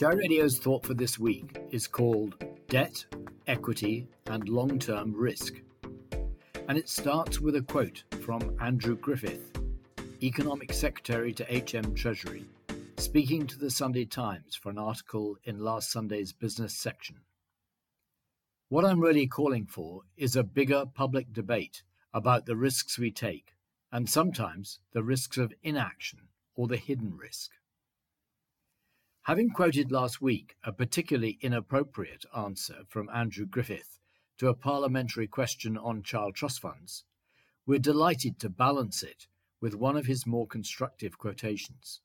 Share Radio's thought for this week is called Debt, Equity, and Long Term Risk. And it starts with a quote from Andrew Griffith, Economic Secretary to HM Treasury, speaking to the Sunday Times for an article in last Sunday's business section. What I'm really calling for is a bigger public debate about the risks we take, and sometimes the risks of inaction or the hidden risk. Having quoted last week a particularly inappropriate answer from Andrew Griffith to a parliamentary question on child trust funds, we're delighted to balance it with one of his more constructive quotations.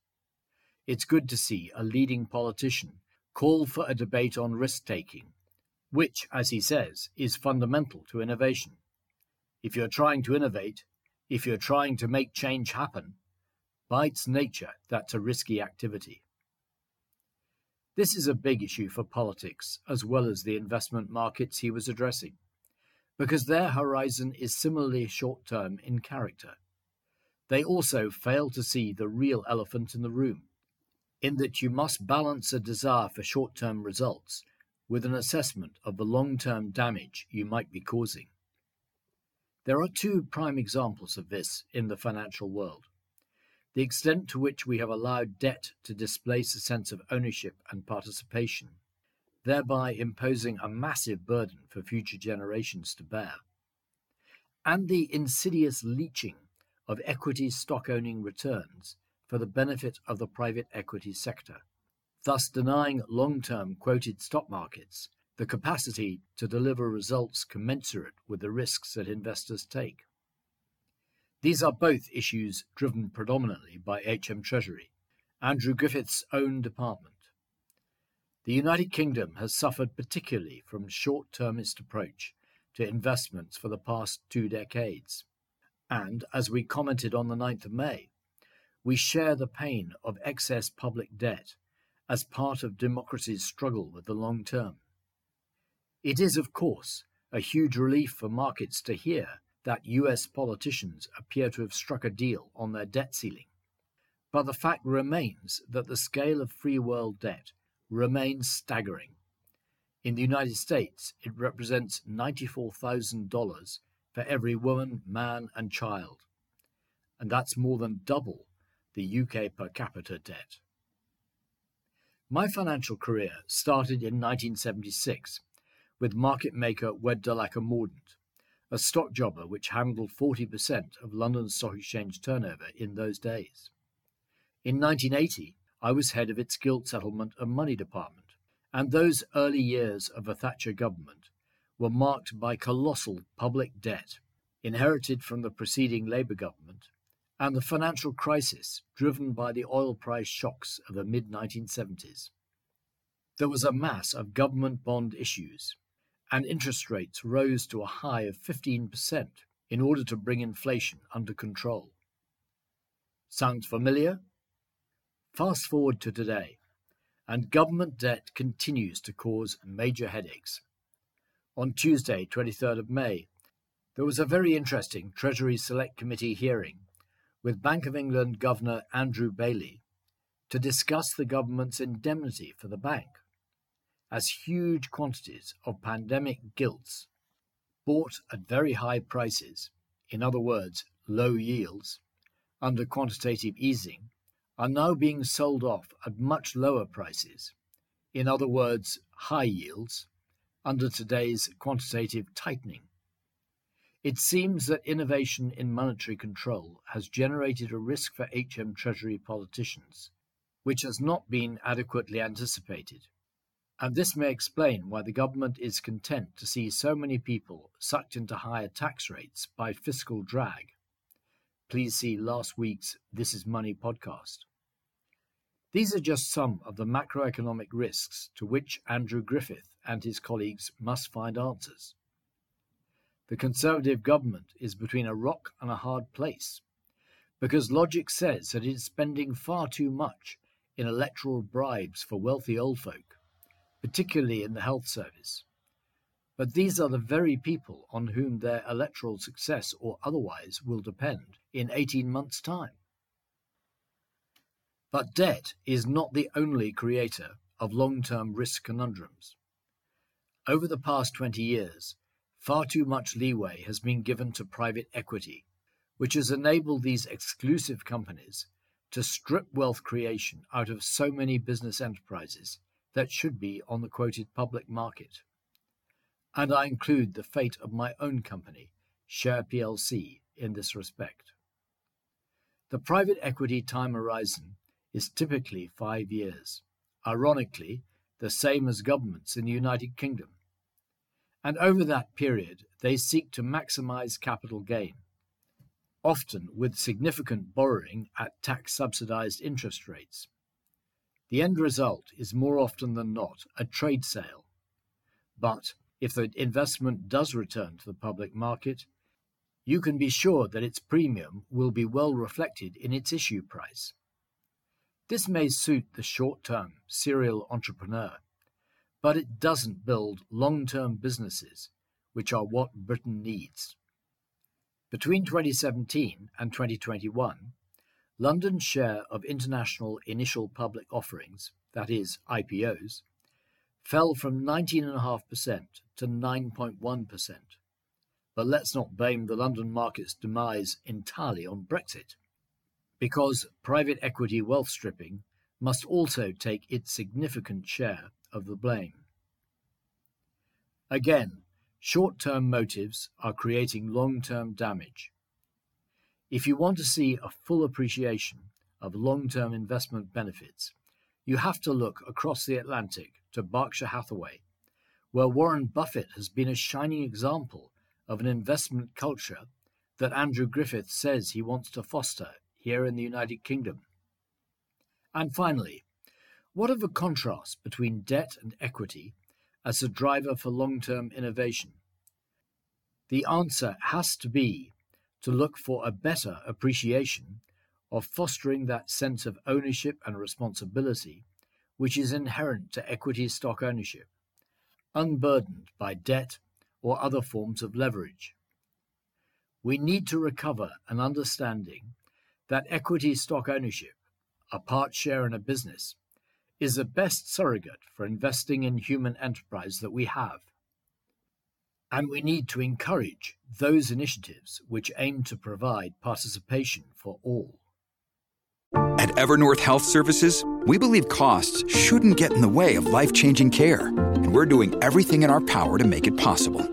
It's good to see a leading politician call for a debate on risk taking, which, as he says, is fundamental to innovation. If you're trying to innovate, if you're trying to make change happen, by its nature, that's a risky activity. This is a big issue for politics as well as the investment markets he was addressing, because their horizon is similarly short term in character. They also fail to see the real elephant in the room, in that you must balance a desire for short term results with an assessment of the long term damage you might be causing. There are two prime examples of this in the financial world the extent to which we have allowed debt to displace a sense of ownership and participation, thereby imposing a massive burden for future generations to bear, and the insidious leeching of equity stock owning returns for the benefit of the private equity sector, thus denying long term quoted stock markets the capacity to deliver results commensurate with the risks that investors take. These are both issues driven predominantly by HM Treasury, Andrew Griffith's own department. The United Kingdom has suffered particularly from short termist approach to investments for the past two decades. And, as we commented on the 9th of May, we share the pain of excess public debt as part of democracy's struggle with the long term. It is, of course, a huge relief for markets to hear that US politicians appear to have struck a deal on their debt ceiling. But the fact remains that the scale of free world debt remains staggering. In the United States, it represents $94,000 for every woman, man, and child. And that's more than double the UK per capita debt. My financial career started in 1976 with market maker Wedd Mordaunt a stock jobber which handled 40% of London Stock Exchange turnover in those days. In 1980, I was head of its gilt settlement and money department, and those early years of a Thatcher government were marked by colossal public debt inherited from the preceding Labour government and the financial crisis driven by the oil price shocks of the mid 1970s. There was a mass of government bond issues and interest rates rose to a high of 15% in order to bring inflation under control. Sounds familiar? Fast forward to today, and government debt continues to cause major headaches. On Tuesday, 23rd of May, there was a very interesting Treasury Select Committee hearing with Bank of England Governor Andrew Bailey to discuss the government's indemnity for the bank as huge quantities of pandemic gilts bought at very high prices, in other words, low yields, under quantitative easing, are now being sold off at much lower prices, in other words, high yields, under today's quantitative tightening. It seems that innovation in monetary control has generated a risk for HM Treasury politicians, which has not been adequately anticipated. And this may explain why the government is content to see so many people sucked into higher tax rates by fiscal drag. Please see last week's This Is Money podcast. These are just some of the macroeconomic risks to which Andrew Griffith and his colleagues must find answers. The Conservative government is between a rock and a hard place because logic says that it is spending far too much in electoral bribes for wealthy old folk, particularly in the health service. But these are the very people on whom their electoral success or otherwise will depend in 18 months' time. But debt is not the only creator of long term risk conundrums. Over the past 20 years, far too much leeway has been given to private equity, which has enabled these exclusive companies to strip wealth creation out of so many business enterprises that should be on the quoted public market. And I include the fate of my own company, Share plc, in this respect. The private equity time horizon is typically five years, ironically, the same as governments in the United Kingdom. And over that period, they seek to maximize capital gain, often with significant borrowing at tax subsidized interest rates. The end result is more often than not a trade sale. But if the investment does return to the public market, you can be sure that its premium will be well reflected in its issue price. This may suit the short term serial entrepreneur, but it doesn't build long term businesses, which are what Britain needs. Between 2017 and 2021, London's share of international initial public offerings, that is, IPOs, fell from 19.5% to 9.1%. But let's not blame the London market's demise entirely on Brexit because private equity wealth stripping must also take its significant share of the blame. Again, short term motives are creating long term damage. If you want to see a full appreciation of long term investment benefits, you have to look across the Atlantic to Berkshire Hathaway, where Warren Buffett has been a shining example of an investment culture that Andrew Griffith says he wants to foster here in the United Kingdom. And finally, what of a contrast between debt and equity as a driver for long term innovation? The answer has to be to look for a better appreciation of fostering that sense of ownership and responsibility which is inherent to equity stock ownership, unburdened by debt or other forms of leverage. We need to recover an understanding that equity stock ownership, a part share in a business, is the best surrogate for investing in human enterprise that we have. And we need to encourage those initiatives which aim to provide participation for all. At Evernorth Health Services, we believe costs shouldn't get in the way of life changing care, and we're doing everything in our power to make it possible.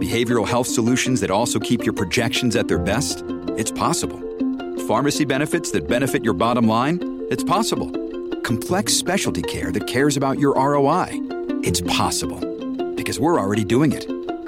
Behavioral health solutions that also keep your projections at their best? It's possible Pharmacy benefits that benefit your bottom line? It's possible. Complex specialty care that cares about your ROI? It's possible. Because we're already doing it.